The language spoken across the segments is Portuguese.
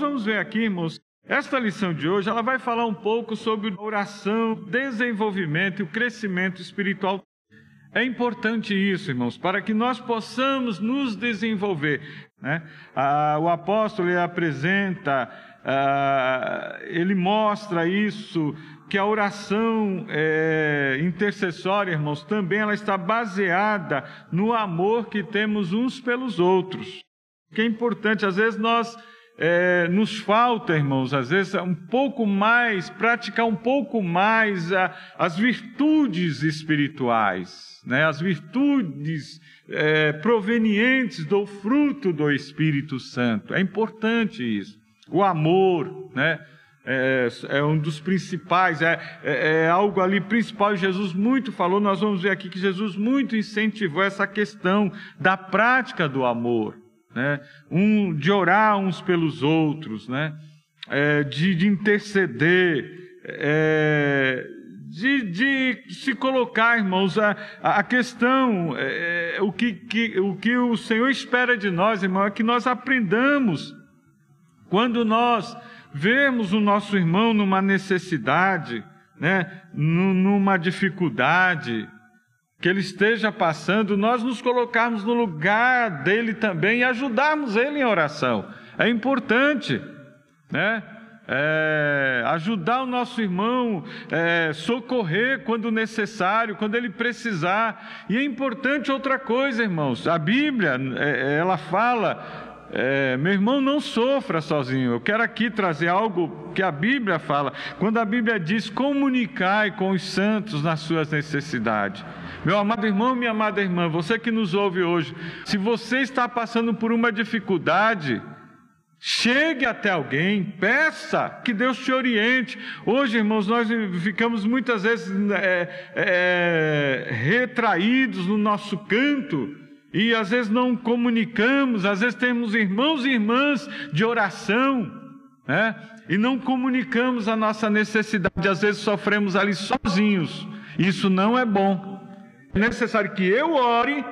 vamos ver aqui, irmãos, esta lição de hoje, ela vai falar um pouco sobre oração, desenvolvimento e o crescimento espiritual. É importante isso, irmãos, para que nós possamos nos desenvolver. Né? Ah, o apóstolo ele apresenta, ah, ele mostra isso, que a oração é, intercessória, irmãos, também ela está baseada no amor que temos uns pelos outros. Que é importante, às vezes nós é, nos falta, irmãos, às vezes um pouco mais, praticar um pouco mais a, as virtudes espirituais, né? as virtudes é, provenientes do fruto do Espírito Santo. É importante isso. O amor, né? É, é, um dos principais, é, é, é, algo ali principal. Jesus muito falou, nós vamos ver aqui que Jesus muito incentivou essa questão da prática do amor né? um, de orar uns pelos outros, né? É, de, de, interceder, é, de, de, se colocar, irmãos, a, a questão, é, o, que, que, o que o Senhor espera de nós, irmão, é que nós aprendamos, quando nós vemos o nosso irmão numa necessidade, né, numa dificuldade, que ele esteja passando, nós nos colocarmos no lugar dele também e ajudarmos ele em oração. É importante, né? É, ajudar o nosso irmão, é, socorrer quando necessário, quando ele precisar. E é importante outra coisa, irmãos. A Bíblia, é, ela fala é, meu irmão, não sofra sozinho. Eu quero aqui trazer algo que a Bíblia fala. Quando a Bíblia diz: comunicai com os santos nas suas necessidades. Meu amado irmão, minha amada irmã, você que nos ouve hoje, se você está passando por uma dificuldade, chegue até alguém, peça que Deus te oriente. Hoje, irmãos, nós ficamos muitas vezes é, é, retraídos no nosso canto. E às vezes não comunicamos, às vezes temos irmãos e irmãs de oração, né? E não comunicamos a nossa necessidade, às vezes sofremos ali sozinhos. Isso não é bom. É necessário que eu ore,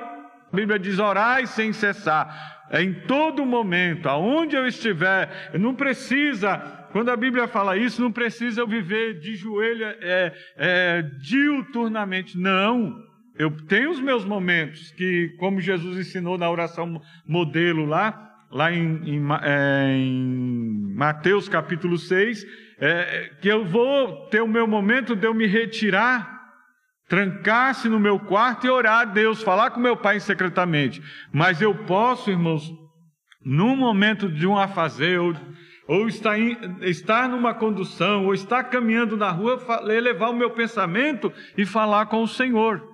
a Bíblia diz orai sem cessar. É em todo momento, aonde eu estiver, não precisa, quando a Bíblia fala isso, não precisa eu viver de joelho é, é, diuturnamente. Não, eu tenho os meus momentos, que, como Jesus ensinou na oração modelo lá, lá em, em, é, em Mateus capítulo 6, é, que eu vou ter o meu momento de eu me retirar trancar-se no meu quarto e orar a Deus, falar com meu pai secretamente. Mas eu posso, irmãos, num momento de um afazer, ou, ou estar, em, estar numa condução, ou estar caminhando na rua, levar o meu pensamento e falar com o Senhor.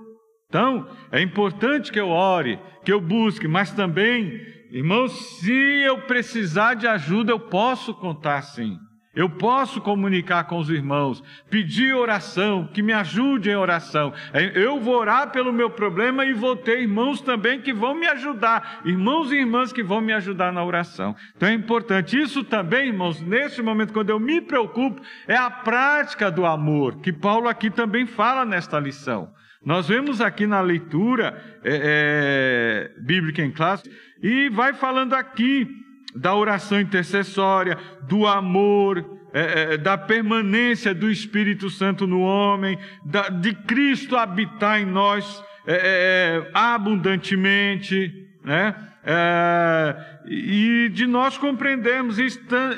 Então, é importante que eu ore, que eu busque, mas também, irmãos, se eu precisar de ajuda, eu posso contar sim. Eu posso comunicar com os irmãos, pedir oração, que me ajude em oração. É, eu vou orar pelo meu problema e vou ter irmãos também que vão me ajudar, irmãos e irmãs que vão me ajudar na oração. Então é importante. Isso também, irmãos, nesse momento, quando eu me preocupo, é a prática do amor, que Paulo aqui também fala nesta lição. Nós vemos aqui na leitura é, é, bíblica em classe, e vai falando aqui da oração intercessória, do amor, é, é, da permanência do Espírito Santo no homem, da, de Cristo habitar em nós é, é, é abundantemente, né? É, e de nós compreendermos e,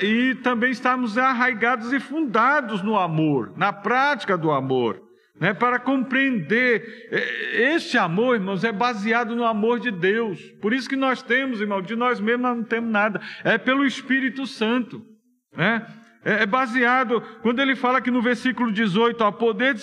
e também estarmos arraigados e fundados no amor, na prática do amor né, para compreender. É, este amor, irmãos, é baseado no amor de Deus. Por isso que nós temos, irmão, de nós mesmos não temos nada. É pelo Espírito Santo. Né? É, é baseado, quando ele fala aqui no versículo 18, ó,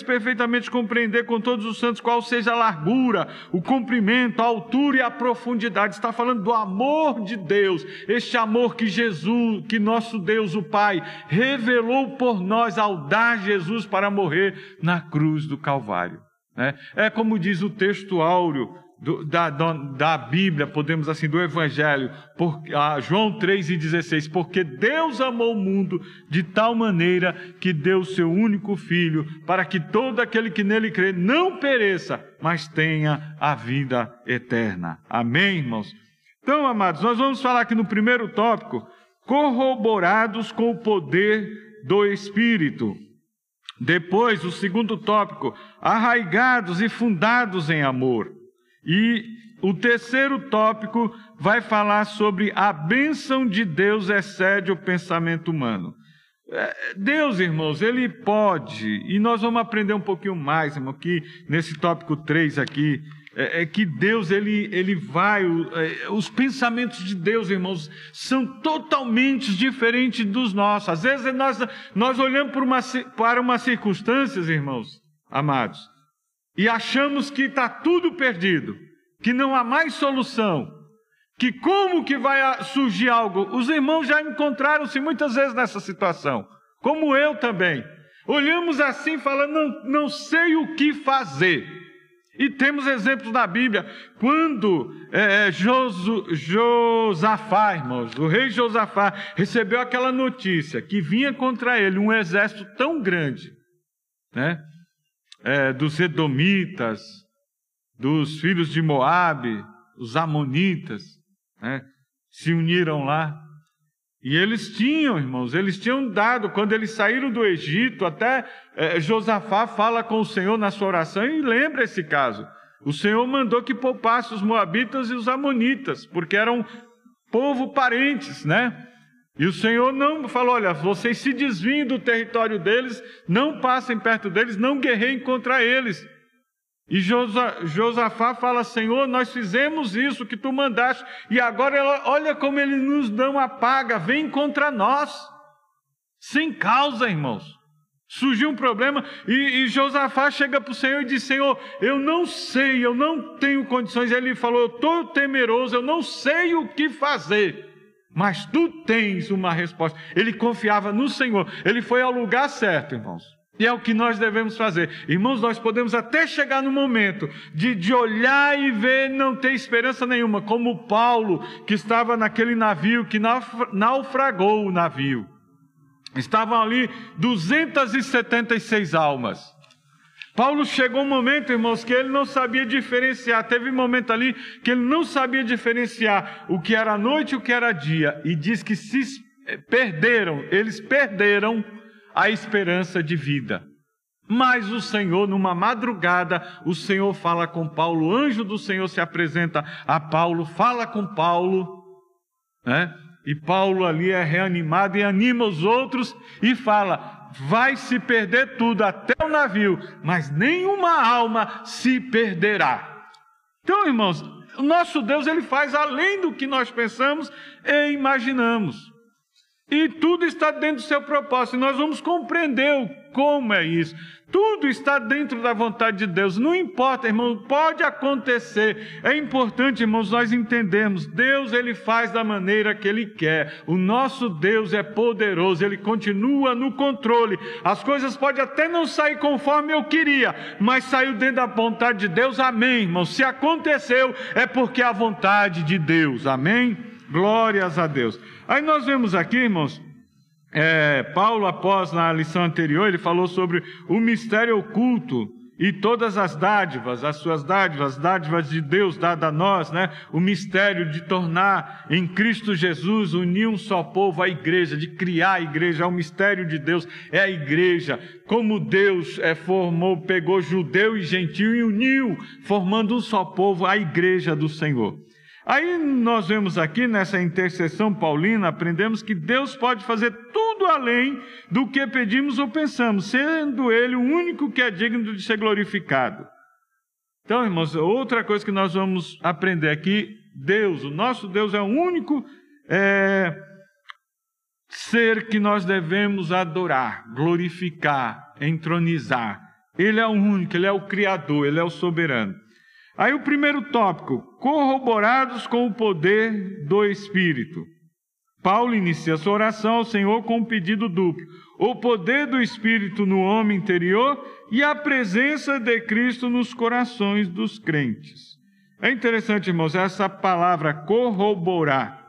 perfeitamente compreender com todos os santos qual seja a largura, o comprimento, a altura e a profundidade. Está falando do amor de Deus, este amor que Jesus, que nosso Deus, o Pai, revelou por nós ao dar Jesus para morrer na cruz do Calvário. Né? É como diz o texto áureo do, da, da, Bíblia, podemos assim, do Evangelho, por, ah, João 3,16, porque Deus amou o mundo de tal maneira que deu seu único Filho, para que todo aquele que nele crê não pereça, mas tenha a vida eterna. Amém, irmãos? Então, amados, nós vamos falar aqui no primeiro tópico corroborados com o poder do Espírito. Depois, o segundo tópico, arraigados e fundados em amor. E o terceiro tópico vai falar sobre a bênção de Deus excede o pensamento humano. É, Deus, irmãos, Ele pode, e nós vamos aprender um pouquinho mais, irmão, aqui nesse tópico 3 aqui, é, é que Deus, Ele, ele vai, é, os pensamentos de Deus, irmãos, são totalmente diferentes dos nossos. Às vezes nós, nós olhamos para uma, para umas circunstâncias, irmãos, amados, e achamos que está tudo perdido, que não há mais solução, que como que vai surgir algo? Os irmãos já encontraram-se muitas vezes nessa situação, como eu também. Olhamos assim falando, não, não sei o que fazer. E temos exemplos na Bíblia, quando é, é Josu, Josafá, irmãos, o rei Josafá recebeu aquela notícia que vinha contra ele um exército tão grande, né? É, dos Edomitas, dos filhos de Moabe, os Amonitas, né, se uniram lá. E eles tinham, irmãos, eles tinham dado, quando eles saíram do Egito, até é, Josafá fala com o Senhor na sua oração e lembra esse caso. O Senhor mandou que poupasse os Moabitas e os Amonitas, porque eram povo parentes, né? E o Senhor não falou: olha, vocês se desviem do território deles, não passem perto deles, não guerreiem contra eles. E Josafá fala: Senhor, nós fizemos isso que tu mandaste, e agora olha como ele nos dá uma paga, vem contra nós, sem causa, irmãos. Surgiu um problema e, e Josafá chega para o Senhor e diz: Senhor, eu não sei, eu não tenho condições. Ele falou: Eu estou temeroso, eu não sei o que fazer, mas tu tens uma resposta. Ele confiava no Senhor, ele foi ao lugar certo, irmãos. E é o que nós devemos fazer. Irmãos, nós podemos até chegar no momento de, de olhar e ver não ter esperança nenhuma, como Paulo, que estava naquele navio, que naufragou o navio. Estavam ali 276 almas. Paulo chegou um momento, irmãos, que ele não sabia diferenciar. Teve um momento ali que ele não sabia diferenciar o que era noite e o que era dia. E diz que se perderam, eles perderam a esperança de vida. Mas o Senhor, numa madrugada, o Senhor fala com Paulo, o anjo do Senhor se apresenta a Paulo, fala com Paulo, né? E Paulo ali é reanimado e anima os outros e fala: vai se perder tudo, até o navio, mas nenhuma alma se perderá. Então, irmãos, o nosso Deus ele faz além do que nós pensamos e imaginamos. E tudo está dentro do seu propósito. E nós vamos compreender como é isso. Tudo está dentro da vontade de Deus. Não importa, irmão, pode acontecer. É importante, irmãos, nós entendermos. Deus, ele faz da maneira que ele quer. O nosso Deus é poderoso, ele continua no controle. As coisas podem até não sair conforme eu queria, mas saiu dentro da vontade de Deus. Amém, irmão. Se aconteceu, é porque é a vontade de Deus. Amém? Glórias a Deus. Aí nós vemos aqui, irmãos, é, Paulo, após na lição anterior, ele falou sobre o mistério oculto e todas as dádivas, as suas dádivas, as dádivas de Deus dadas a nós, né? O mistério de tornar em Cristo Jesus unir um só povo, a igreja, de criar a igreja, é o mistério de Deus, é a igreja. Como Deus é, formou, pegou judeu e gentil e uniu, formando um só povo, a igreja do Senhor. Aí nós vemos aqui nessa intercessão paulina, aprendemos que Deus pode fazer tudo além do que pedimos ou pensamos, sendo Ele o único que é digno de ser glorificado. Então, irmãos, outra coisa que nós vamos aprender aqui: Deus, o nosso Deus é o único é, ser que nós devemos adorar, glorificar, entronizar. Ele é o único, Ele é o Criador, Ele é o soberano. Aí o primeiro tópico, corroborados com o poder do Espírito. Paulo inicia sua oração ao Senhor com um pedido duplo: o poder do Espírito no homem interior e a presença de Cristo nos corações dos crentes. É interessante, irmãos, essa palavra corroborar,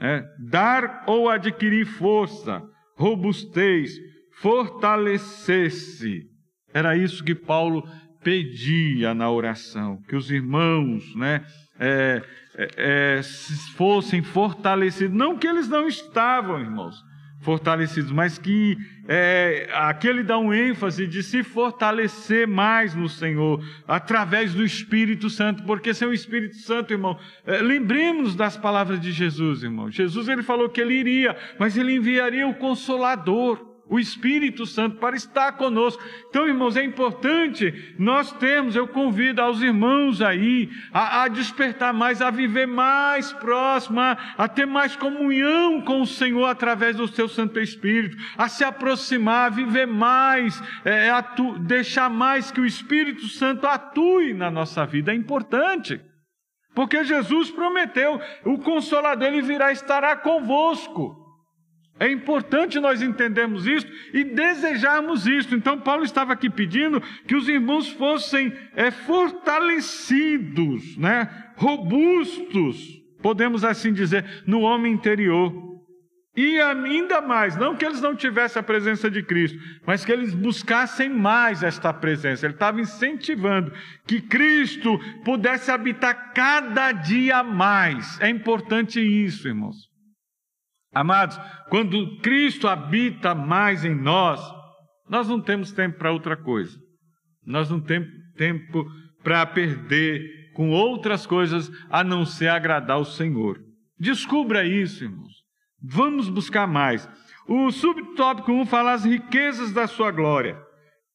é, dar ou adquirir força, robustez, fortalecer-se. Era isso que Paulo pedia na oração que os irmãos, né, é, é, é fossem fortalecidos. Não que eles não estavam, irmãos, fortalecidos, mas que é, aquele dá um ênfase de se fortalecer mais no Senhor, através do Espírito Santo, porque sem o Espírito Santo, irmão, é, lembremos das palavras de Jesus, irmão. Jesus ele falou que ele iria, mas ele enviaria o Consolador o Espírito Santo para estar conosco. Então, irmãos, é importante nós termos, eu convido aos irmãos aí a, a despertar mais, a viver mais próximo, a, a, ter mais comunhão com o Senhor através do seu Santo Espírito, a se aproximar, a viver mais, é, atu, deixar mais que o Espírito Santo atue na nossa vida. É importante. Porque Jesus prometeu, o Consolador, ele virá estará convosco. É importante nós entendermos isso e desejarmos isso. Então, Paulo estava aqui pedindo que os irmãos fossem é, fortalecidos, né? robustos, podemos assim dizer, no homem interior. E ainda mais, não que eles não tivessem a presença de Cristo, mas que eles buscassem mais esta presença. Ele estava incentivando que Cristo pudesse habitar cada dia mais. É importante isso, irmãos. Amados, quando Cristo habita mais em nós, nós não temos tempo para outra coisa. Nós não temos tempo para perder com outras coisas a não ser agradar o Senhor. Descubra isso, irmãos. Vamos buscar mais. O subtópico 1 fala as riquezas da sua glória.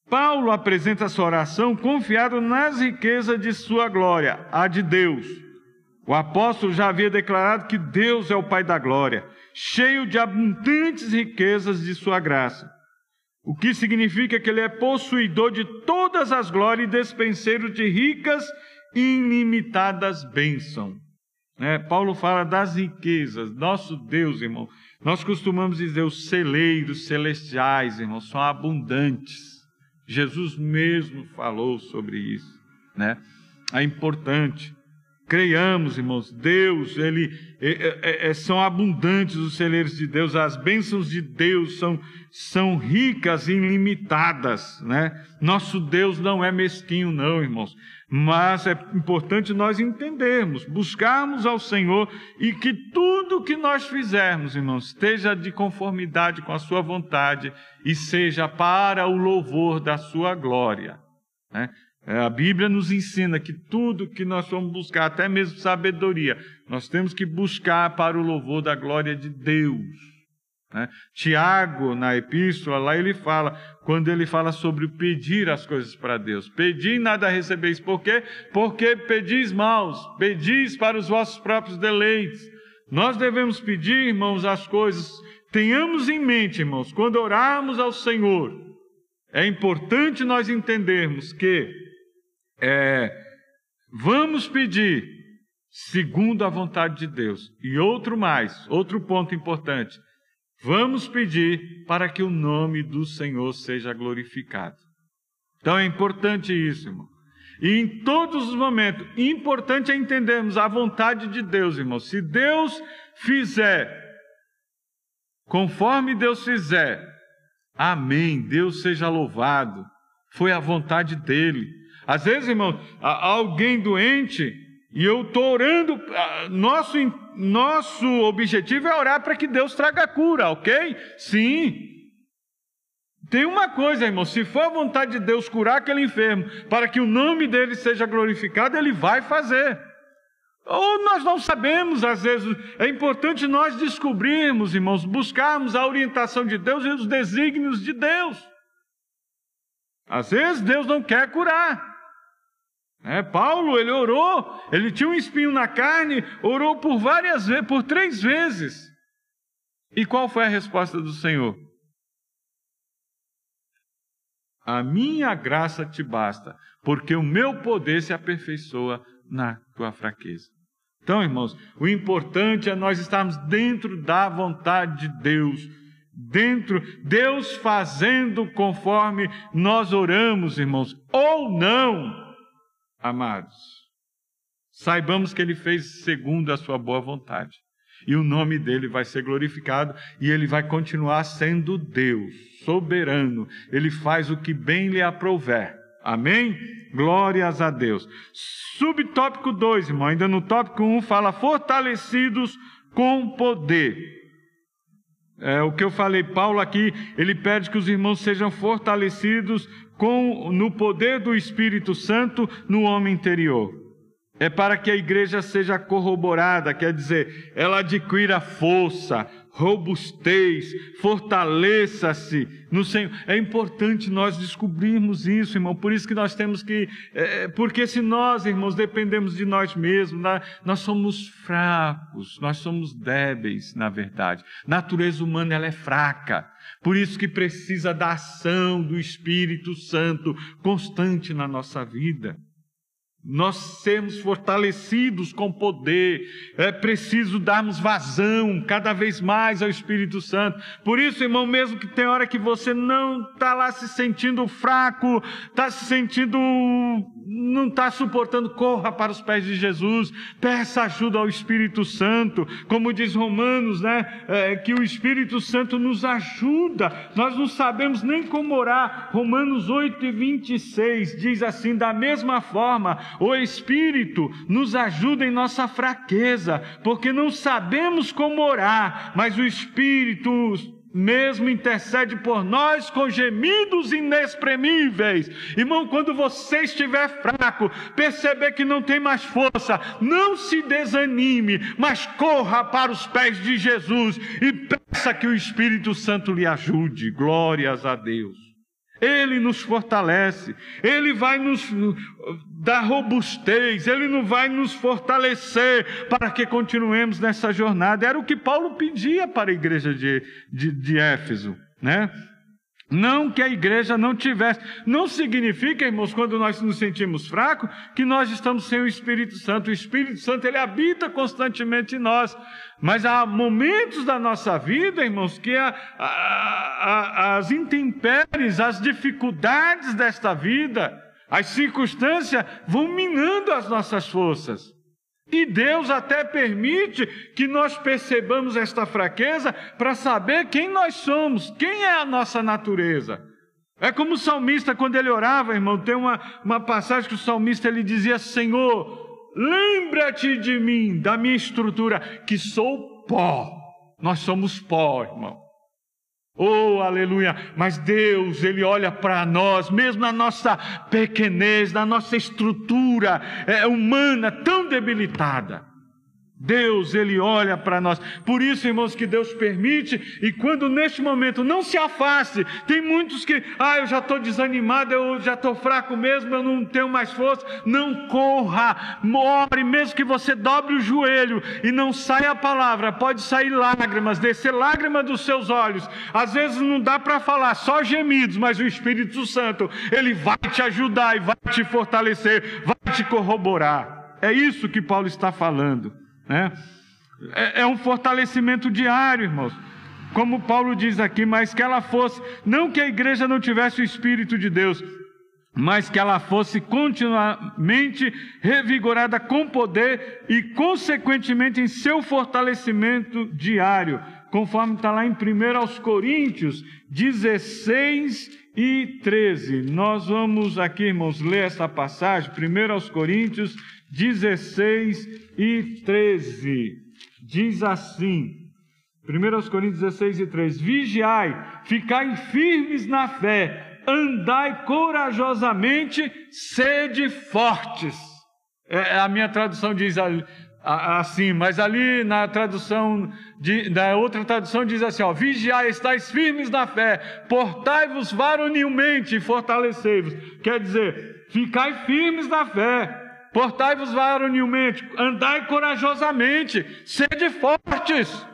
Paulo apresenta sua oração confiado nas riquezas de sua glória, a de Deus. O apóstolo já havia declarado que Deus é o Pai da glória cheio de abundantes riquezas de sua graça. O que significa que ele é possuidor de todas as glórias e despenseiro de ricas e ilimitadas bênçãos. É, Paulo fala das riquezas. Nosso Deus, irmão, nós costumamos dizer os celeiros celestiais, irmão, são abundantes. Jesus mesmo falou sobre isso, né? É importante. Creiamos, irmãos, Deus, Ele é, é, é, é, são abundantes os celeiros de Deus, as bênçãos de Deus são, são ricas e ilimitadas, né? Nosso Deus não é mesquinho, não, irmãos, mas é importante nós entendermos, buscarmos ao Senhor e que tudo que nós fizermos, irmãos, esteja de conformidade com a Sua vontade e seja para o louvor da Sua glória. Né? É, a Bíblia nos ensina que tudo que nós vamos buscar, até mesmo sabedoria, nós temos que buscar para o louvor da glória de Deus. Né? Tiago, na epístola, lá ele fala, quando ele fala sobre pedir as coisas para Deus: Pedi nada recebeis. Por quê? Porque pedis maus, pedis para os vossos próprios deleites. Nós devemos pedir, irmãos, as coisas. Tenhamos em mente, irmãos, quando orarmos ao Senhor, é importante nós entendermos que é, vamos pedir segundo a vontade de Deus. E outro mais, outro ponto importante. Vamos pedir para que o nome do Senhor seja glorificado. Então é importante isso, irmão. E em todos os momentos, importante é entendermos a vontade de Deus, irmão. Se Deus fizer, conforme Deus fizer, amém, Deus seja louvado. Foi a vontade dele. Às vezes, irmão, alguém doente e eu estou orando, nosso, nosso objetivo é orar para que Deus traga cura, ok? Sim. Tem uma coisa, irmão, se for a vontade de Deus curar aquele enfermo, para que o nome dele seja glorificado, ele vai fazer. Ou nós não sabemos, às vezes, é importante nós descobrirmos, irmãos, buscarmos a orientação de Deus e os desígnios de Deus. Às vezes Deus não quer curar. É, Paulo, ele orou, ele tinha um espinho na carne, orou por várias vezes, por três vezes. E qual foi a resposta do Senhor? A minha graça te basta, porque o meu poder se aperfeiçoa na tua fraqueza. Então, irmãos, o importante é nós estarmos dentro da vontade de Deus, dentro, Deus fazendo conforme nós oramos, irmãos, ou não amados, saibamos que Ele fez segundo a Sua boa vontade. E o nome dele vai ser glorificado e ele vai continuar sendo Deus, soberano. Ele faz o que bem lhe aprouver. Amém? Glórias a Deus. Subtópico 2, irmão, ainda no tópico 1 um, fala fortalecidos com poder. É o que eu falei, Paulo aqui, ele pede que os irmãos sejam fortalecidos com no poder do Espírito Santo no homem interior. É para que a igreja seja corroborada, quer dizer, ela adquira força, robustez, fortaleça-se no Senhor. É importante nós descobrirmos isso, irmão. Por isso que nós temos que. É, porque se nós, irmãos, dependemos de nós mesmos, nós somos fracos, nós somos débeis, na verdade. Natureza humana ela é fraca. Por isso que precisa da ação do Espírito Santo constante na nossa vida nós sermos fortalecidos com poder, é preciso darmos vazão cada vez mais ao Espírito Santo. Por isso, irmão, mesmo que tem hora que você não está lá se sentindo fraco, está se sentindo, não está suportando, corra para os pés de Jesus, peça ajuda ao Espírito Santo, como diz Romanos, né? É, que o Espírito Santo nos ajuda, nós não sabemos nem como orar. Romanos 8 e 26 diz assim: da mesma forma, o Espírito nos ajuda em nossa fraqueza, porque não sabemos como orar, mas o Espírito mesmo intercede por nós com gemidos inexprimíveis. Irmão, quando você estiver fraco, perceber que não tem mais força, não se desanime, mas corra para os pés de Jesus e peça que o Espírito Santo lhe ajude. Glórias a Deus. Ele nos fortalece, Ele vai nos dar robustez, Ele não vai nos fortalecer para que continuemos nessa jornada. Era o que Paulo pedia para a igreja de, de, de Éfeso, né? Não que a igreja não tivesse. Não significa, irmãos, quando nós nos sentimos fracos, que nós estamos sem o Espírito Santo. O Espírito Santo, ele habita constantemente em nós. Mas há momentos da nossa vida, irmãos, que a, a, a, as intempéries, as dificuldades desta vida, as circunstâncias vão minando as nossas forças. E Deus até permite que nós percebamos esta fraqueza para saber quem nós somos, quem é a nossa natureza. É como o salmista, quando ele orava, irmão, tem uma, uma passagem que o salmista ele dizia: Senhor, lembra-te de mim, da minha estrutura, que sou pó. Nós somos pó, irmão. Oh, aleluia! Mas Deus, Ele olha para nós, mesmo na nossa pequenez, na nossa estrutura é, humana tão debilitada. Deus, Ele olha para nós. Por isso, irmãos, que Deus permite, e quando neste momento não se afaste, tem muitos que, ah, eu já estou desanimado, eu já estou fraco mesmo, eu não tenho mais força. Não corra, more, mesmo que você dobre o joelho e não saia a palavra, pode sair lágrimas, descer lágrimas dos seus olhos. Às vezes não dá para falar, só gemidos, mas o Espírito Santo, Ele vai te ajudar e vai te fortalecer, vai te corroborar. É isso que Paulo está falando. Né? É, é um fortalecimento diário, irmãos. Como Paulo diz aqui, mas que ela fosse, não que a igreja não tivesse o Espírito de Deus, mas que ela fosse continuamente revigorada com poder e, consequentemente, em seu fortalecimento diário, conforme está lá em 1 Coríntios 16 e 13. Nós vamos aqui, irmãos, ler essa passagem, 1 Coríntios 16 e 13. Diz assim, 1 Coríntios 16 e 3: Vigiai, ficai firmes na fé, andai corajosamente, sede fortes. É, a minha tradução diz assim, mas ali na tradução, de, na outra tradução diz assim: ó, vigiai, estáis firmes na fé, portai-vos varonilmente e fortalecei-vos. Quer dizer, ficai firmes na fé, Portai-vos varonilmente, andai corajosamente, sede fortes.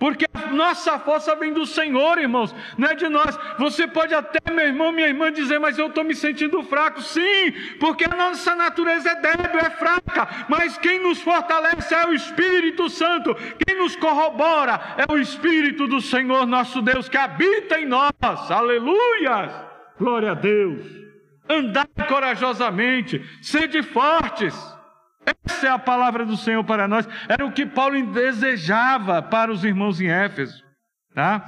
Porque a nossa força vem do Senhor, irmãos, não é de nós. Você pode até, meu irmão, minha irmã, dizer, mas eu estou me sentindo fraco. Sim, porque a nossa natureza é débil, é fraca. Mas quem nos fortalece é o Espírito Santo. Quem nos corrobora é o Espírito do Senhor nosso Deus que habita em nós. Aleluia! Glória a Deus andai corajosamente, sede fortes. Essa é a palavra do Senhor para nós. Era o que Paulo desejava para os irmãos em Éfeso, tá?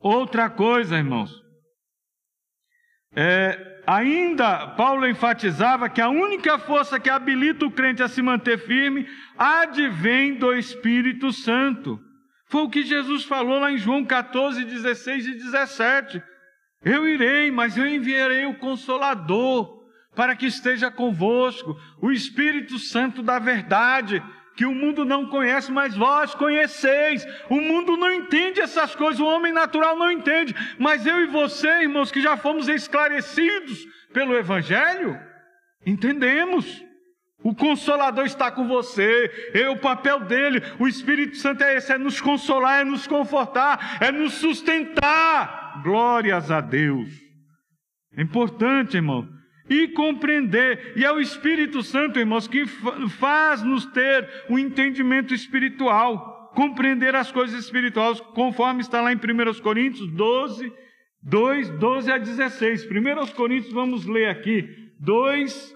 Outra coisa, irmãos. É, ainda, Paulo enfatizava que a única força que habilita o crente a se manter firme advém do Espírito Santo. Foi o que Jesus falou lá em João 14, 16 e 17. Eu irei, mas eu enviarei o Consolador para que esteja convosco, o Espírito Santo da verdade, que o mundo não conhece, mas vós conheceis. O mundo não entende essas coisas, o homem natural não entende, mas eu e você, irmãos, que já fomos esclarecidos pelo Evangelho, entendemos. O Consolador está com você, é o papel dele, o Espírito Santo é esse: é nos consolar, é nos confortar, é nos sustentar. Glórias a Deus. É importante, irmão, e compreender. E é o Espírito Santo, irmãos, que faz nos ter um entendimento espiritual, compreender as coisas espirituais, conforme está lá em 1 Coríntios 12, 2, 12 a 16. 1 Coríntios, vamos ler aqui, 2,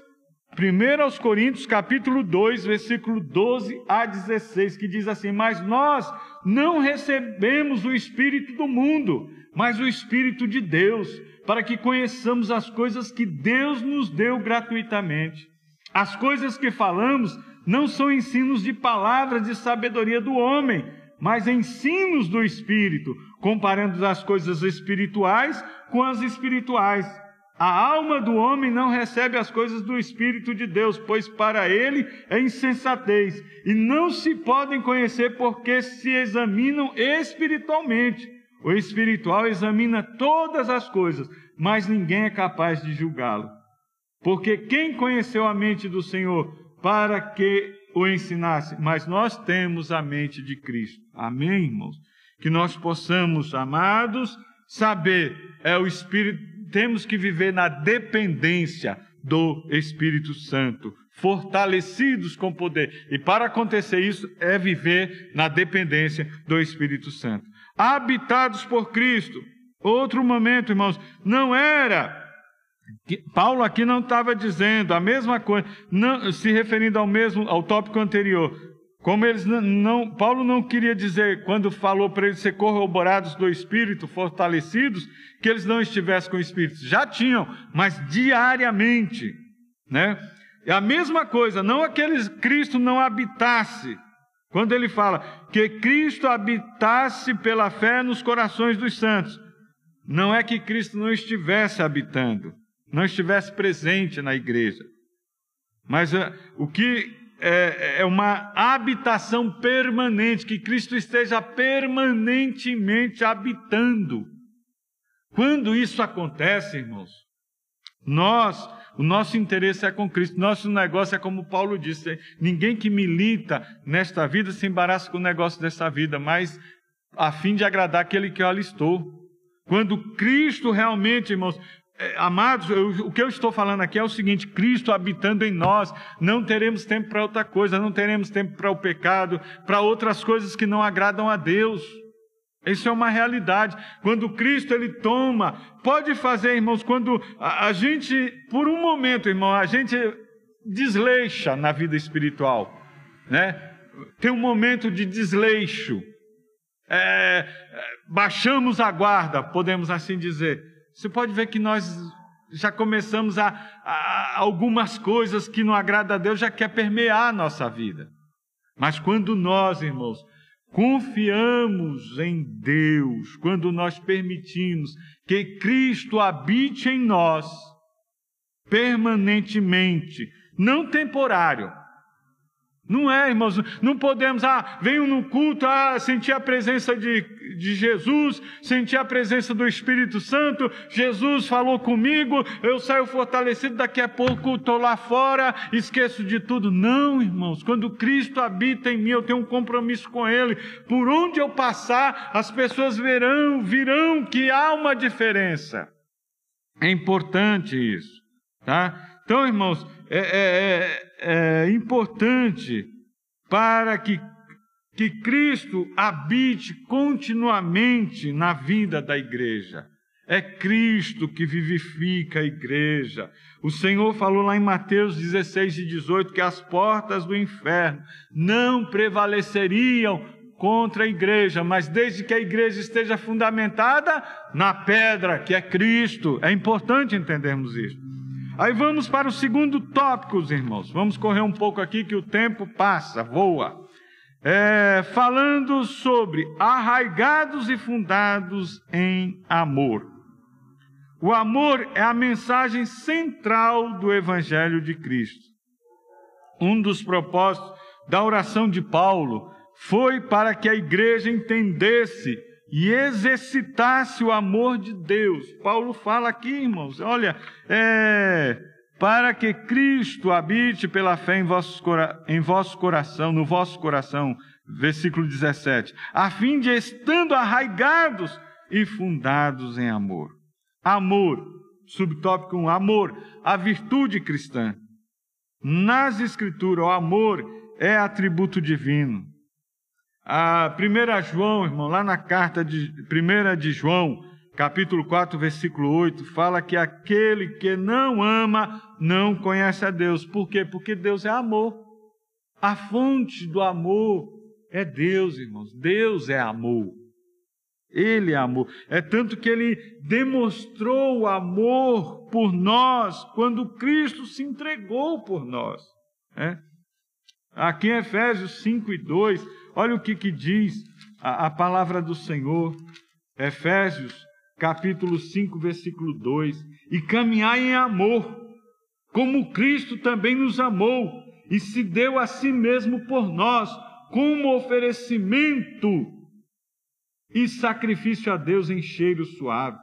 1 Coríntios, capítulo 2, versículo 12 a 16, que diz assim: Mas nós não recebemos o Espírito do mundo, mas o Espírito de Deus para que conheçamos as coisas que Deus nos deu gratuitamente. As coisas que falamos não são ensinos de palavras de sabedoria do homem, mas ensinos do Espírito, comparando as coisas espirituais com as espirituais. A alma do homem não recebe as coisas do Espírito de Deus, pois para ele é insensatez, e não se podem conhecer porque se examinam espiritualmente. O espiritual examina todas as coisas, mas ninguém é capaz de julgá-lo. Porque quem conheceu a mente do Senhor para que o ensinasse? Mas nós temos a mente de Cristo. Amém, irmãos? Que nós possamos, amados, saber, é o Espírito, temos que viver na dependência do Espírito Santo, fortalecidos com poder. E para acontecer isso, é viver na dependência do Espírito Santo habitados por Cristo. Outro momento, irmãos, não era. Paulo aqui não estava dizendo a mesma coisa, não, se referindo ao mesmo, ao tópico anterior. Como eles não, não Paulo não queria dizer, quando falou para eles ser corroborados do Espírito, fortalecidos, que eles não estivessem com o Espírito. Já tinham, mas diariamente, né? É a mesma coisa, não aqueles Cristo não habitasse, quando ele fala que Cristo habitasse pela fé nos corações dos santos, não é que Cristo não estivesse habitando, não estivesse presente na igreja, mas uh, o que é, é uma habitação permanente, que Cristo esteja permanentemente habitando. Quando isso acontece, irmãos, nós o nosso interesse é com Cristo. Nosso negócio é como Paulo disse: ninguém que milita nesta vida se embaraça com o negócio desta vida, mas a fim de agradar aquele que eu alistou. Quando Cristo realmente, irmãos, é, amados, eu, o que eu estou falando aqui é o seguinte: Cristo habitando em nós, não teremos tempo para outra coisa, não teremos tempo para o pecado, para outras coisas que não agradam a Deus. Isso é uma realidade. Quando Cristo ele toma, pode fazer, irmãos, quando a, a gente, por um momento, irmão, a gente desleixa na vida espiritual, né? Tem um momento de desleixo. É, é, baixamos a guarda, podemos assim dizer. Você pode ver que nós já começamos a, a algumas coisas que não agrada a Deus já quer permear a nossa vida. Mas quando nós, irmãos, Confiamos em Deus quando nós permitimos que Cristo habite em nós permanentemente, não temporário, não é, irmãos, não podemos, ah, venho no culto, ah, sentir a presença de, de Jesus, sentir a presença do Espírito Santo, Jesus falou comigo, eu saio fortalecido, daqui a pouco estou lá fora, esqueço de tudo. Não, irmãos, quando Cristo habita em mim, eu tenho um compromisso com Ele. Por onde eu passar, as pessoas verão, virão que há uma diferença. É importante isso, tá? Então, irmãos, é, é, é, é importante para que, que Cristo habite continuamente na vida da igreja. É Cristo que vivifica a igreja. O Senhor falou lá em Mateus 16 e 18 que as portas do inferno não prevaleceriam contra a igreja, mas desde que a igreja esteja fundamentada na pedra, que é Cristo. É importante entendermos isso. Aí vamos para o segundo tópico, irmãos. Vamos correr um pouco aqui que o tempo passa, voa. É, falando sobre arraigados e fundados em amor. O amor é a mensagem central do Evangelho de Cristo. Um dos propósitos da oração de Paulo foi para que a igreja entendesse e exercitasse o amor de Deus. Paulo fala aqui, irmãos, olha, é, para que Cristo habite pela fé em vosso, em vosso coração, no vosso coração, versículo 17, a fim de estando arraigados e fundados em amor. Amor, subtópico 1, amor, a virtude cristã. Nas Escrituras, o amor é atributo divino. A 1 João, irmão, lá na carta de 1 de João, capítulo 4, versículo 8, fala que aquele que não ama não conhece a Deus. Por quê? Porque Deus é amor. A fonte do amor é Deus, irmãos. Deus é amor. Ele é amor. É tanto que ele demonstrou o amor por nós quando Cristo se entregou por nós. É? Aqui em Efésios 5 e 2, olha o que, que diz a, a palavra do Senhor. Efésios, capítulo 5, versículo 2. E caminhar em amor, como Cristo também nos amou e se deu a si mesmo por nós, como oferecimento e sacrifício a Deus em cheiro suave.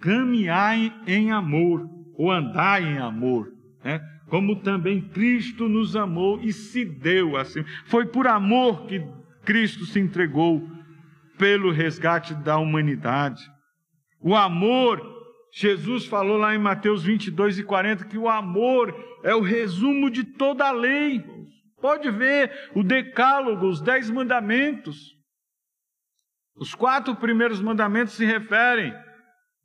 Caminhar em amor, ou andar em amor. Né? Como também Cristo nos amou e se deu assim. Foi por amor que Cristo se entregou pelo resgate da humanidade. O amor, Jesus falou lá em Mateus 22 e 40 que o amor é o resumo de toda a lei. Pode ver o decálogo, os dez mandamentos. Os quatro primeiros mandamentos se referem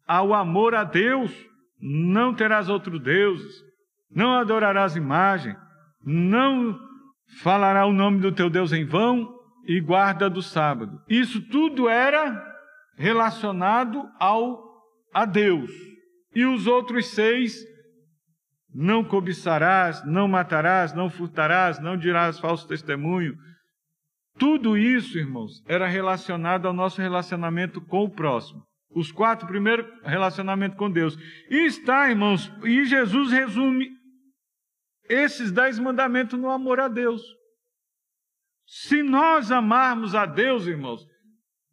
ao amor a Deus. Não terás outro deuses não adorarás imagem, não falará o nome do teu Deus em vão e guarda do sábado. Isso tudo era relacionado ao a Deus. E os outros seis não cobiçarás, não matarás, não furtarás, não dirás falso testemunho. Tudo isso, irmãos, era relacionado ao nosso relacionamento com o próximo. Os quatro primeiros relacionamento com Deus. E está, irmãos, e Jesus resume esses dez mandamentos no amor a Deus. Se nós amarmos a Deus, irmãos,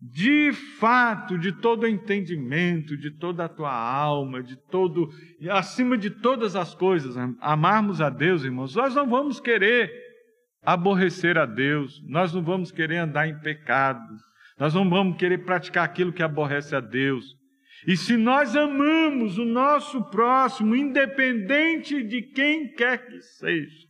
de fato, de todo entendimento, de toda a tua alma, de todo, acima de todas as coisas, amarmos a Deus, irmãos, nós não vamos querer aborrecer a Deus, nós não vamos querer andar em pecado, nós não vamos querer praticar aquilo que aborrece a Deus. E se nós amamos o nosso próximo, independente de quem quer que seja,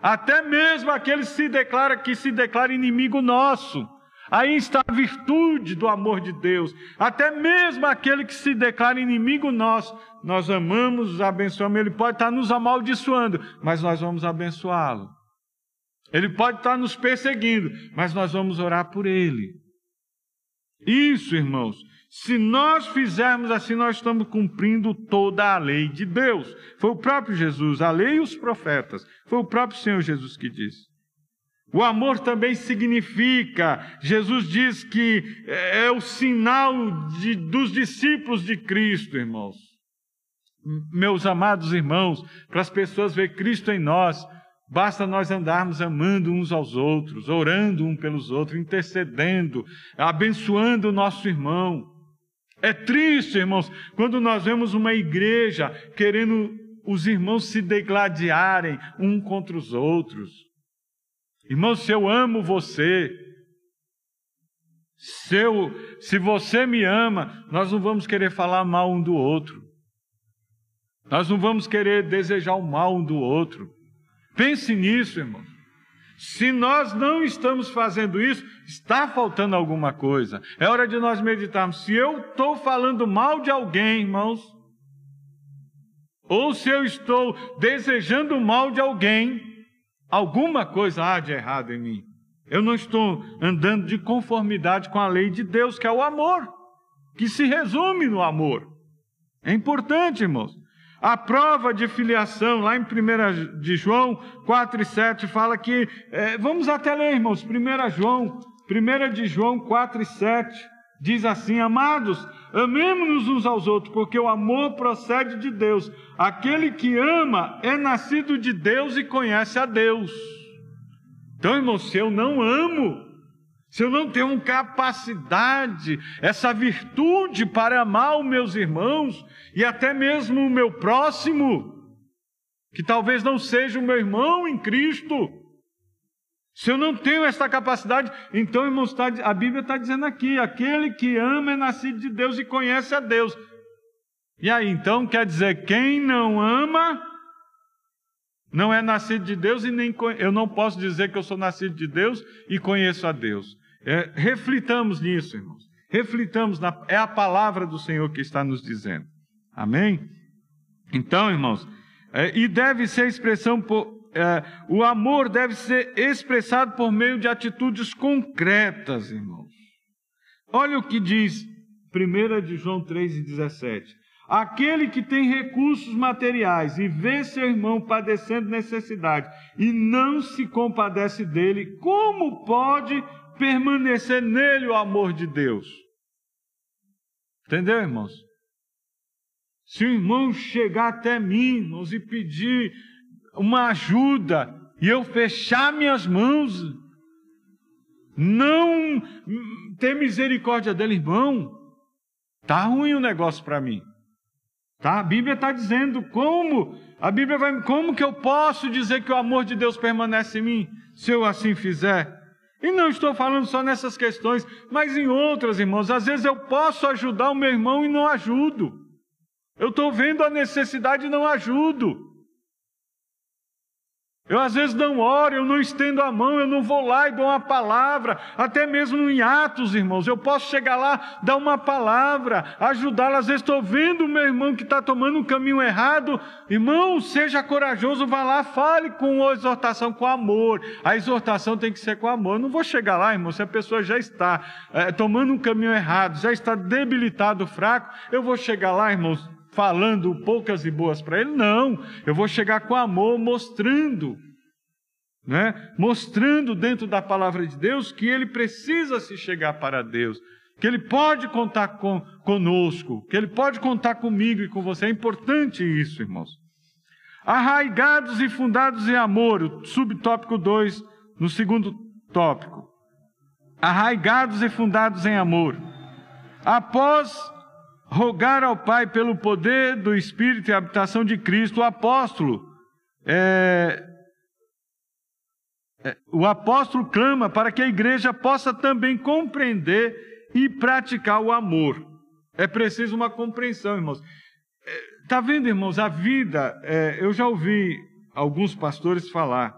até mesmo aquele se declara que se declara inimigo nosso, aí está a virtude do amor de Deus. Até mesmo aquele que se declara inimigo nosso, nós amamos, abençoamos, ele pode estar nos amaldiçoando, mas nós vamos abençoá-lo. Ele pode estar nos perseguindo, mas nós vamos orar por ele. Isso, irmãos, se nós fizermos assim, nós estamos cumprindo toda a lei de Deus. Foi o próprio Jesus, a lei e os profetas. Foi o próprio Senhor Jesus que disse. O amor também significa, Jesus diz que é o sinal de, dos discípulos de Cristo, irmãos. Meus amados irmãos, para as pessoas ver Cristo em nós, Basta nós andarmos amando uns aos outros, orando um pelos outros, intercedendo, abençoando o nosso irmão. É triste, irmãos, quando nós vemos uma igreja querendo os irmãos se degladiarem um contra os outros. Irmãos, se eu amo você, se, eu, se você me ama, nós não vamos querer falar mal um do outro. Nós não vamos querer desejar o mal um do outro. Pense nisso, irmãos. Se nós não estamos fazendo isso, está faltando alguma coisa. É hora de nós meditarmos. Se eu estou falando mal de alguém, irmãos, ou se eu estou desejando mal de alguém, alguma coisa há de errado em mim. Eu não estou andando de conformidade com a lei de Deus, que é o amor, que se resume no amor. É importante, irmãos. A prova de filiação, lá em 1 de João 4 e 7, fala que. É, vamos até ler, irmãos. 1 João, 1 de João 4 e 7, diz assim: Amados, amemos-nos uns aos outros, porque o amor procede de Deus. Aquele que ama é nascido de Deus e conhece a Deus. Então, irmãos, se eu não amo, se eu não tenho capacidade, essa virtude para amar os meus irmãos e até mesmo o meu próximo, que talvez não seja o meu irmão em Cristo, se eu não tenho essa capacidade, então, irmãos, tá, a Bíblia está dizendo aqui: aquele que ama é nascido de Deus e conhece a Deus. E aí, então, quer dizer, quem não ama não é nascido de Deus e nem eu não posso dizer que eu sou nascido de Deus e conheço a Deus. É, reflitamos nisso, irmãos. Reflitamos, na, é a palavra do Senhor que está nos dizendo. Amém? Então, irmãos, é, e deve ser expressão por, é, o amor deve ser expressado por meio de atitudes concretas, irmãos. Olha o que diz 1 de João 3,17. Aquele que tem recursos materiais e vê seu irmão padecendo necessidade e não se compadece dele, como pode permanecer nele o amor de Deus? Entendeu, irmãos? Se o irmão chegar até mim, irmãos, e pedir uma ajuda, e eu fechar minhas mãos, não ter misericórdia dele, irmão, tá ruim o negócio para mim. Tá? A Bíblia está dizendo como, a Bíblia vai, como que eu posso dizer que o amor de Deus permanece em mim, se eu assim fizer? E não estou falando só nessas questões, mas em outras, irmãos. Às vezes eu posso ajudar o meu irmão e não ajudo. Eu estou vendo a necessidade e não ajudo. Eu às vezes não oro, eu não estendo a mão, eu não vou lá e dou uma palavra, até mesmo em atos, irmãos. Eu posso chegar lá, dar uma palavra, ajudá-lo. Às vezes estou vendo o meu irmão que está tomando um caminho errado. Irmão, seja corajoso, vá lá, fale com a exortação, com amor. A exortação tem que ser com amor. Eu não vou chegar lá, irmão, se a pessoa já está é, tomando um caminho errado, já está debilitado, fraco, eu vou chegar lá, irmãos, falando poucas e boas para ele, não. Eu vou chegar com amor, mostrando, né? Mostrando dentro da palavra de Deus que ele precisa se chegar para Deus, que ele pode contar com, conosco, que ele pode contar comigo e com você. É importante isso, irmãos. Arraigados e fundados em amor, o subtópico 2, no segundo tópico. Arraigados e fundados em amor. Após rogar ao Pai pelo poder do Espírito e habitação de Cristo, o apóstolo. É, é, o apóstolo clama para que a igreja possa também compreender e praticar o amor. É preciso uma compreensão, irmãos. Está é, vendo, irmãos, a vida, é, eu já ouvi alguns pastores falar,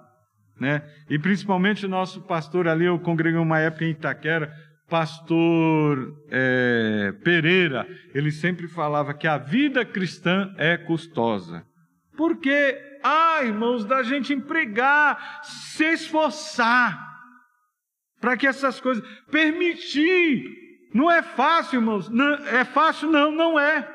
né? E principalmente o nosso pastor ali, eu congreguei uma época em Itaquera, pastor é, Pereira, ele sempre falava que a vida cristã é custosa. Porque, ah, irmãos, da gente empregar, se esforçar para que essas coisas, permitir, não é fácil, irmãos, não, é fácil? Não, não é.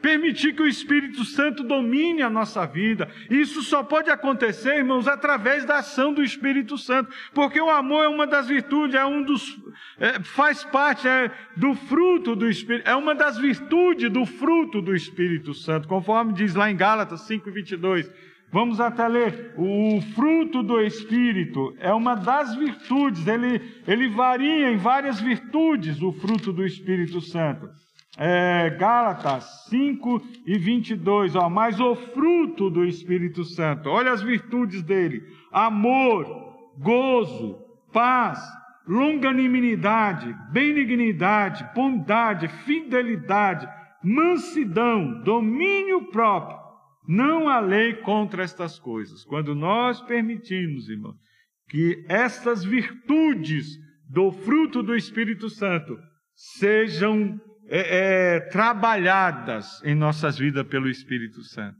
Permitir que o Espírito Santo domine a nossa vida. Isso só pode acontecer, irmãos, através da ação do Espírito Santo. Porque o amor é uma das virtudes, é um dos. É, faz parte é, do fruto do Espírito, é uma das virtudes do fruto do Espírito Santo, conforme diz lá em Gálatas 5,22. Vamos até ler. O fruto do Espírito é uma das virtudes, ele, ele varia em várias virtudes, o fruto do Espírito Santo é, Gálatas 5 e 22, ó, mas o fruto do Espírito Santo, olha as virtudes dele: amor, gozo, paz, longanimidade, benignidade, bondade, fidelidade, mansidão, domínio próprio. Não há lei contra estas coisas. Quando nós permitimos, irmão, que estas virtudes do fruto do Espírito Santo sejam é, é, trabalhadas em nossas vidas pelo Espírito Santo.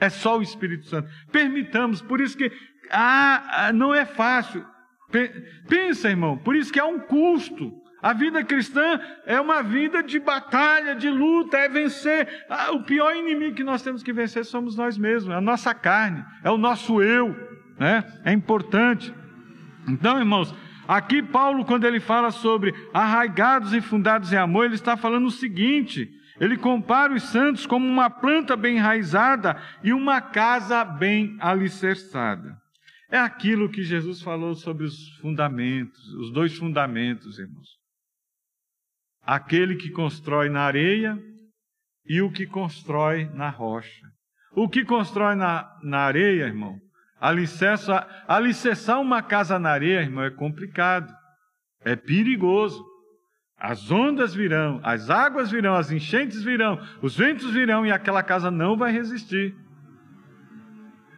É só o Espírito Santo. Permitamos, por isso que ah, ah, não é fácil. Pensa, irmão, por isso que há um custo. A vida cristã é uma vida de batalha, de luta, é vencer. Ah, o pior inimigo que nós temos que vencer somos nós mesmos, é a nossa carne, é o nosso eu. Né? É importante. Então, irmãos, aqui Paulo, quando ele fala sobre arraigados e fundados em amor, ele está falando o seguinte: ele compara os santos como uma planta bem enraizada e uma casa bem alicerçada. É aquilo que Jesus falou sobre os fundamentos, os dois fundamentos, irmãos aquele que constrói na areia e o que constrói na rocha. O que constrói na, na areia, irmão, alicerça, alicerçar uma casa na areia, irmão, é complicado, é perigoso. As ondas virão, as águas virão, as enchentes virão, os ventos virão e aquela casa não vai resistir.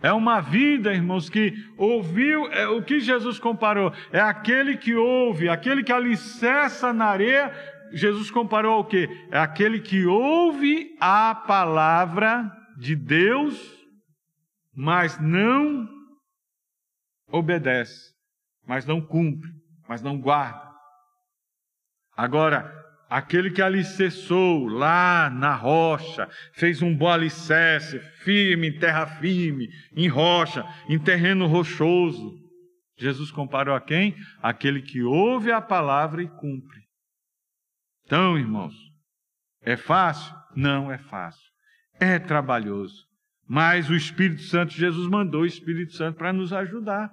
É uma vida, irmãos, que ouviu, é, o que Jesus comparou, é aquele que ouve, aquele que alicerça na areia, Jesus comparou ao quê? É aquele que ouve a palavra de Deus, mas não obedece, mas não cumpre, mas não guarda. Agora, aquele que alicerçou lá na rocha, fez um bom alicerce, firme, em terra firme, em rocha, em terreno rochoso. Jesus comparou a quem? Aquele que ouve a palavra e cumpre. Então, irmãos, é fácil? Não é fácil. É trabalhoso. Mas o Espírito Santo, Jesus mandou o Espírito Santo para nos ajudar.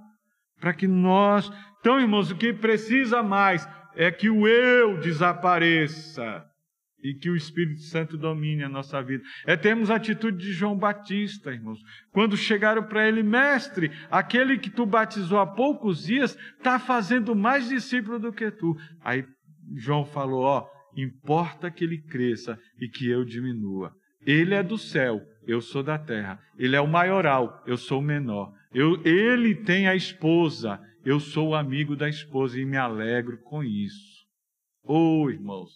Para que nós. Então, irmãos, o que precisa mais é que o eu desapareça e que o Espírito Santo domine a nossa vida. É termos a atitude de João Batista, irmãos. Quando chegaram para ele, mestre, aquele que tu batizou há poucos dias está fazendo mais discípulo do que tu. Aí João falou: ó, importa que ele cresça e que eu diminua. Ele é do céu, eu sou da terra. Ele é o maioral, eu sou o menor. Eu, ele tem a esposa, eu sou amigo da esposa e me alegro com isso. Oh, irmãos,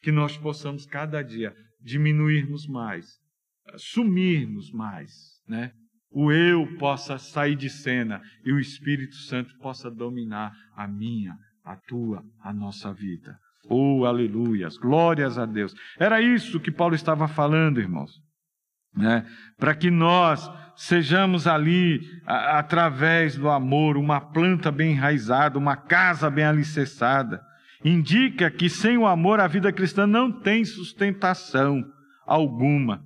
que nós possamos cada dia diminuirmos mais, sumirmos mais, né? O eu possa sair de cena e o Espírito Santo possa dominar a minha, a tua, a nossa vida. Oh, aleluias, glórias a Deus. Era isso que Paulo estava falando, irmãos. Né? Para que nós sejamos ali, a, através do amor, uma planta bem enraizada, uma casa bem alicerçada. Indica que sem o amor a vida cristã não tem sustentação alguma.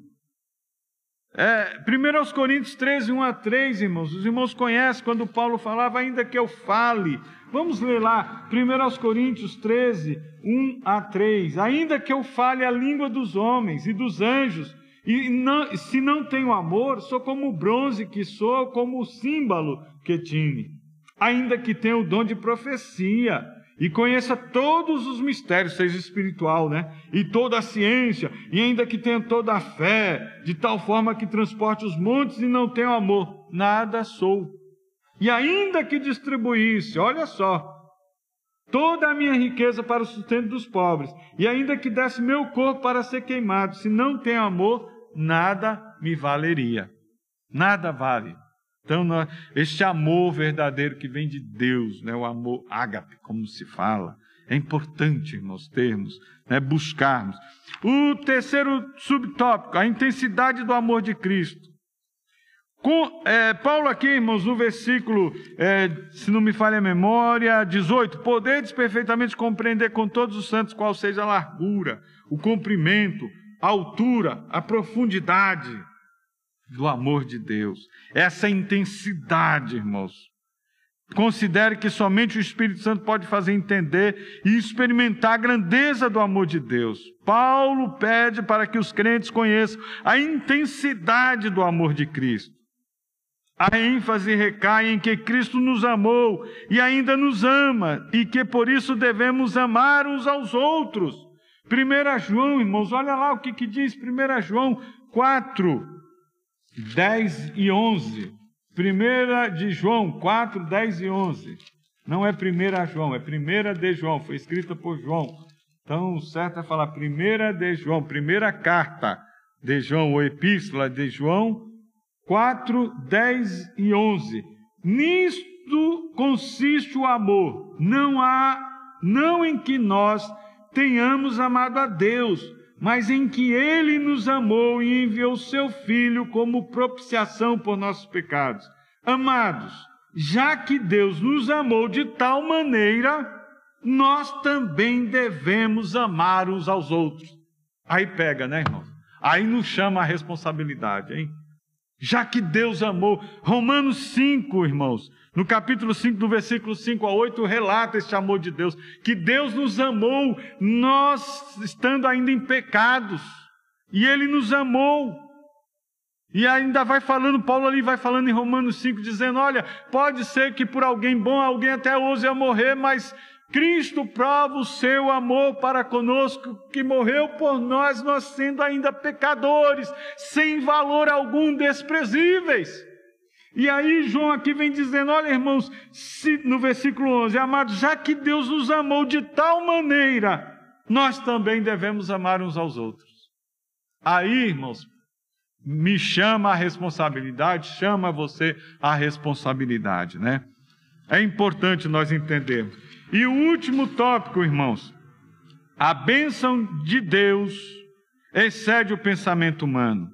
É, 1 Coríntios 13, 1 a 3, irmãos. Os irmãos conhecem quando Paulo falava, ainda que eu fale. Vamos ler lá, 1 Coríntios 13, 1 a 3. Ainda que eu fale a língua dos homens e dos anjos, e não, se não tenho amor, sou como o bronze que sou, como o símbolo que tinha. Ainda que tenha o dom de profecia e conheça todos os mistérios, seja espiritual, né? E toda a ciência, e ainda que tenha toda a fé, de tal forma que transporte os montes e não tenha amor, nada sou. E ainda que distribuísse, olha só, toda a minha riqueza para o sustento dos pobres, e ainda que desse meu corpo para ser queimado, se não tem amor, nada me valeria. Nada vale. Então, este amor verdadeiro que vem de Deus, né, o amor ágape, como se fala, é importante nós termos, né, buscarmos. O terceiro subtópico, a intensidade do amor de Cristo. Com, é, Paulo aqui, irmãos, no versículo, é, se não me falha a memória, 18: Podedes perfeitamente compreender com todos os santos qual seja a largura, o comprimento, a altura, a profundidade do amor de Deus, essa intensidade, irmãos. Considere que somente o Espírito Santo pode fazer entender e experimentar a grandeza do amor de Deus. Paulo pede para que os crentes conheçam a intensidade do amor de Cristo. A ênfase recai em que Cristo nos amou e ainda nos ama, e que por isso devemos amar uns aos outros. 1 João, irmãos, olha lá o que, que diz 1 João 4, 10 e 11. Primeira de João 4, 10 e 11. Não é primeira João, é primeira de João, foi escrita por João. Então, o certo é falar primeira de João, primeira carta de João, ou epístola de João, 4, 10 e 11. Nisto consiste o amor. Não há, não em que nós tenhamos amado a Deus, mas em que Ele nos amou e enviou seu Filho como propiciação por nossos pecados. Amados, já que Deus nos amou de tal maneira, nós também devemos amar uns aos outros. Aí pega, né, irmão? Aí nos chama a responsabilidade, hein? Já que Deus amou. Romanos 5, irmãos, no capítulo 5, do versículo 5 a 8, relata este amor de Deus. Que Deus nos amou, nós estando ainda em pecados. E Ele nos amou. E ainda vai falando, Paulo ali vai falando em Romanos 5, dizendo: Olha, pode ser que por alguém bom, alguém até ouse a morrer, mas Cristo prova o seu amor para conosco, que morreu por nós, nós sendo ainda pecadores, sem valor algum, desprezíveis. E aí João aqui vem dizendo: olha, irmãos, se, no versículo 11, amados, já que Deus nos amou de tal maneira, nós também devemos amar uns aos outros. Aí, irmãos, me chama a responsabilidade, chama você a responsabilidade, né? É importante nós entendermos. E o último tópico, irmãos, a bênção de Deus excede o pensamento humano.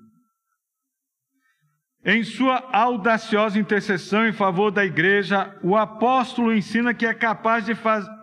Em sua audaciosa intercessão em favor da igreja, o apóstolo ensina que é capaz de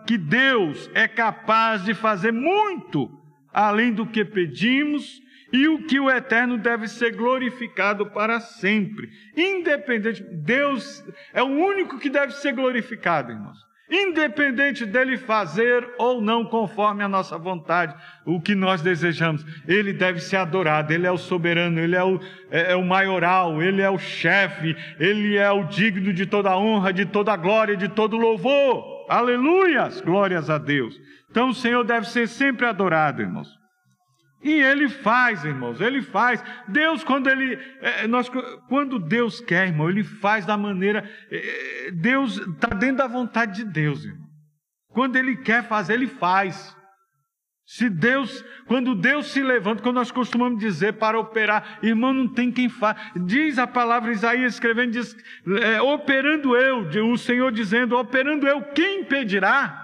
que Deus é capaz de fazer muito além do que pedimos e o que o eterno deve ser glorificado para sempre. Independente, Deus é o único que deve ser glorificado, irmãos. Independente dele fazer ou não conforme a nossa vontade, o que nós desejamos, ele deve ser adorado, ele é o soberano, ele é o, é, é o maioral, ele é o chefe, ele é o digno de toda honra, de toda glória, de todo louvor. Aleluias! Glórias a Deus. Então o Senhor deve ser sempre adorado, irmãos. E ele faz, irmãos, ele faz. Deus, quando ele, é, nós, quando Deus quer, irmão, ele faz da maneira. É, Deus está dentro da vontade de Deus, irmão. Quando ele quer fazer, ele faz. Se Deus, quando Deus se levanta, quando nós costumamos dizer para operar, irmão, não tem quem faça. Diz a palavra Isaías escrevendo, diz, é, operando eu, o Senhor dizendo, operando eu, quem impedirá?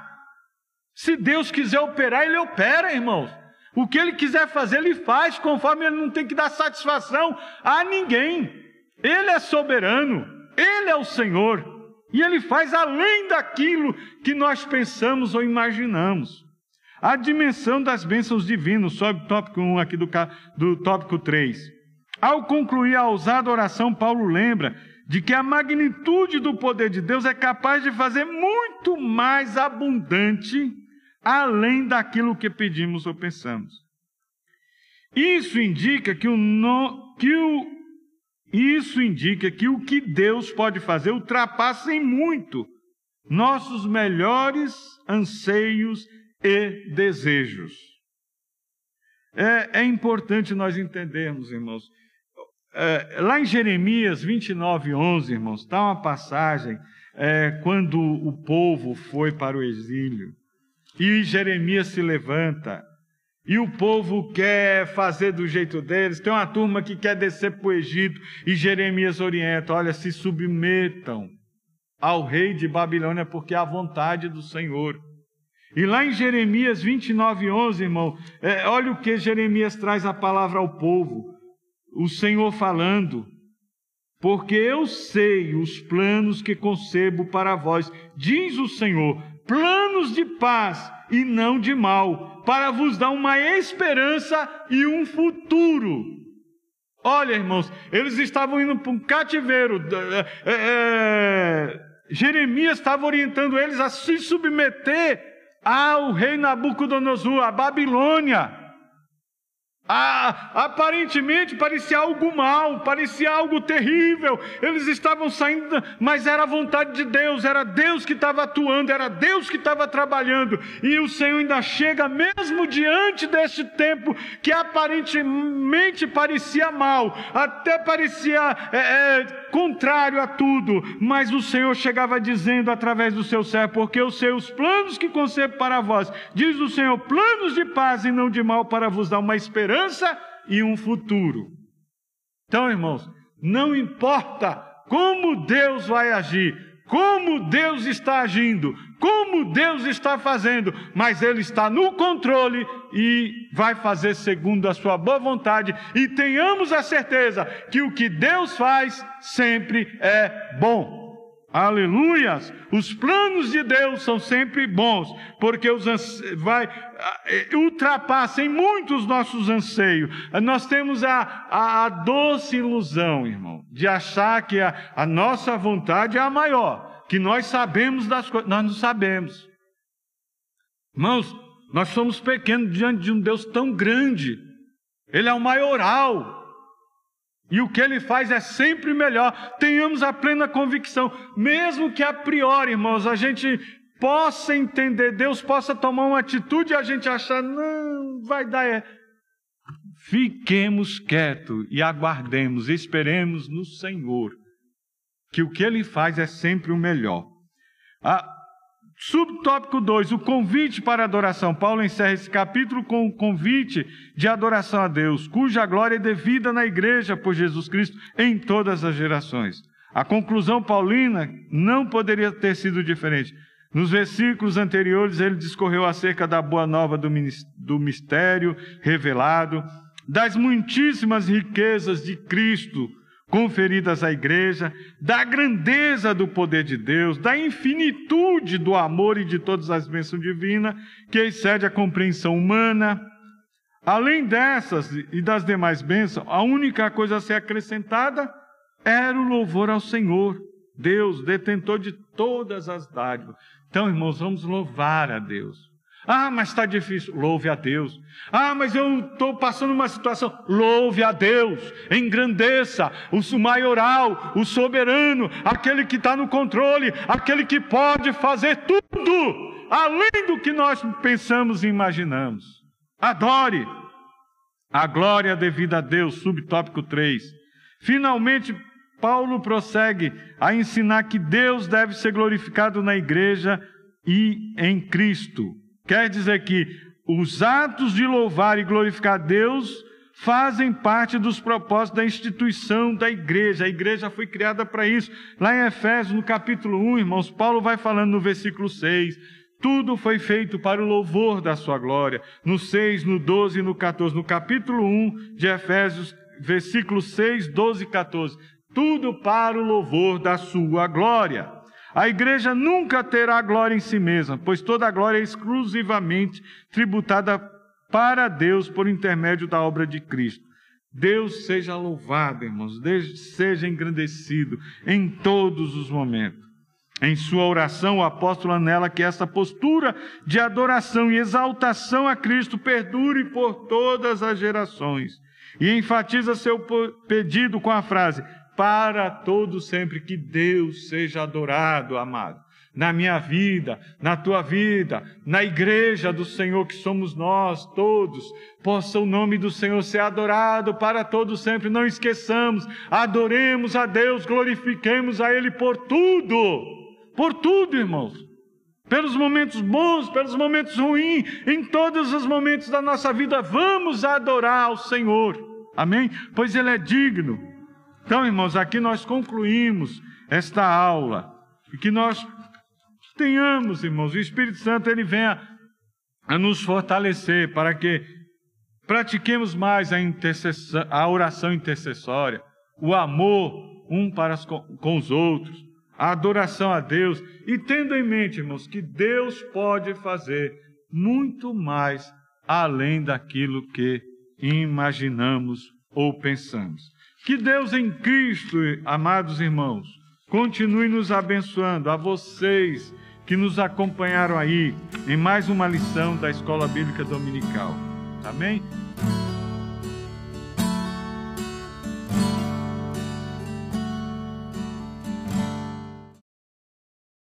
Se Deus quiser operar, Ele opera, irmãos. O que ele quiser fazer, ele faz, conforme ele não tem que dar satisfação a ninguém. Ele é soberano, ele é o Senhor, e ele faz além daquilo que nós pensamos ou imaginamos. A dimensão das bênçãos divinas, sobe o tópico 1 aqui do, do tópico 3. Ao concluir a ousada oração, Paulo lembra de que a magnitude do poder de Deus é capaz de fazer muito mais abundante além daquilo que pedimos ou pensamos. Isso indica que o, no, que o isso indica que o que Deus pode fazer ultrapassa em muito nossos melhores anseios e desejos. É, é importante nós entendermos, irmãos. É, lá em Jeremias 29, 11, irmãos, está uma passagem é, quando o povo foi para o exílio. E Jeremias se levanta. E o povo quer fazer do jeito deles. Tem uma turma que quer descer para o Egito. E Jeremias orienta: olha, se submetam ao rei de Babilônia, porque é a vontade do Senhor. E lá em Jeremias 29, 11, irmão, é, olha o que Jeremias traz a palavra ao povo. O Senhor falando. Porque eu sei os planos que concebo para vós, diz o Senhor, planos de paz e não de mal, para vos dar uma esperança e um futuro. Olha, irmãos, eles estavam indo para um cativeiro. É, é, Jeremias estava orientando eles a se submeter ao rei Nabucodonosor, a Babilônia. Ah, aparentemente parecia algo mal, parecia algo terrível. Eles estavam saindo, mas era a vontade de Deus, era Deus que estava atuando, era Deus que estava trabalhando. E o Senhor ainda chega, mesmo diante deste tempo que aparentemente parecia mal, até parecia é, é, contrário a tudo, mas o Senhor chegava dizendo através do seu servo: Porque os planos que concebo para vós, diz o Senhor, planos de paz e não de mal, para vos dar uma esperança e um futuro. Então, irmãos, não importa como Deus vai agir, como Deus está agindo, como Deus está fazendo, mas Ele está no controle e vai fazer segundo a sua boa vontade. E tenhamos a certeza que o que Deus faz sempre é bom. Aleluias! Os planos de Deus são sempre bons, porque os vai eh, ultrapassam muitos nossos anseios. Nós temos a, a, a, doce ilusão, irmão, de achar que a, a nossa vontade é a maior, que nós sabemos das coisas. Nós não sabemos. Irmãos, nós somos pequenos diante de um Deus tão grande. Ele é o maioral. E o que ele faz é sempre melhor. Tenhamos a plena convicção, mesmo que a priori, irmãos, a gente possa entender, Deus possa tomar uma atitude e a gente achar, não, vai dar. É. Fiquemos quietos e aguardemos, esperemos no Senhor, que o que ele faz é sempre o melhor. Subtópico 2, o convite para adoração. Paulo encerra esse capítulo com o convite de adoração a Deus, cuja glória é devida na igreja por Jesus Cristo em todas as gerações. A conclusão paulina não poderia ter sido diferente. Nos versículos anteriores, ele discorreu acerca da boa nova do mistério revelado, das muitíssimas riquezas de Cristo conferidas à igreja, da grandeza do poder de Deus, da infinitude do amor e de todas as bênçãos divinas, que excede a compreensão humana. Além dessas e das demais bênçãos, a única coisa a ser acrescentada era o louvor ao Senhor, Deus, detentor de todas as dádivas. Então, irmãos, vamos louvar a Deus. Ah, mas está difícil. Louve a Deus. Ah, mas eu estou passando uma situação. Louve a Deus. Engrandeça o maioral, o soberano, aquele que está no controle, aquele que pode fazer tudo, além do que nós pensamos e imaginamos. Adore. A glória devida a Deus, subtópico 3. Finalmente, Paulo prossegue a ensinar que Deus deve ser glorificado na igreja e em Cristo. Quer dizer que os atos de louvar e glorificar Deus fazem parte dos propósitos da instituição da igreja. A igreja foi criada para isso. Lá em Efésios, no capítulo 1, irmãos, Paulo vai falando no versículo 6. Tudo foi feito para o louvor da sua glória. No 6, no 12 e no 14. No capítulo 1 de Efésios, versículos 6, 12 e 14. Tudo para o louvor da sua glória. A igreja nunca terá glória em si mesma, pois toda a glória é exclusivamente tributada para Deus por intermédio da obra de Cristo. Deus seja louvado, irmãos, Deus seja engrandecido em todos os momentos. Em sua oração, o apóstolo anela que essa postura de adoração e exaltação a Cristo perdure por todas as gerações. E enfatiza seu pedido com a frase: para todo sempre. Que Deus seja adorado, amado. Na minha vida, na tua vida, na igreja do Senhor que somos nós todos, possa o nome do Senhor ser adorado para todo sempre. Não esqueçamos, adoremos a Deus, glorifiquemos a Ele por tudo, por tudo, irmãos pelos momentos bons, pelos momentos ruins, em todos os momentos da nossa vida, vamos adorar ao Senhor. Amém? Pois Ele é digno. Então, irmãos, aqui nós concluímos esta aula e que nós tenhamos, irmãos, o Espírito Santo ele venha a nos fortalecer para que pratiquemos mais a, a oração intercessória, o amor um para as, com os outros, a adoração a Deus e tendo em mente, irmãos, que Deus pode fazer muito mais além daquilo que imaginamos ou pensamos. Que Deus em Cristo, amados irmãos, continue nos abençoando, a vocês que nos acompanharam aí em mais uma lição da Escola Bíblica Dominical. Amém?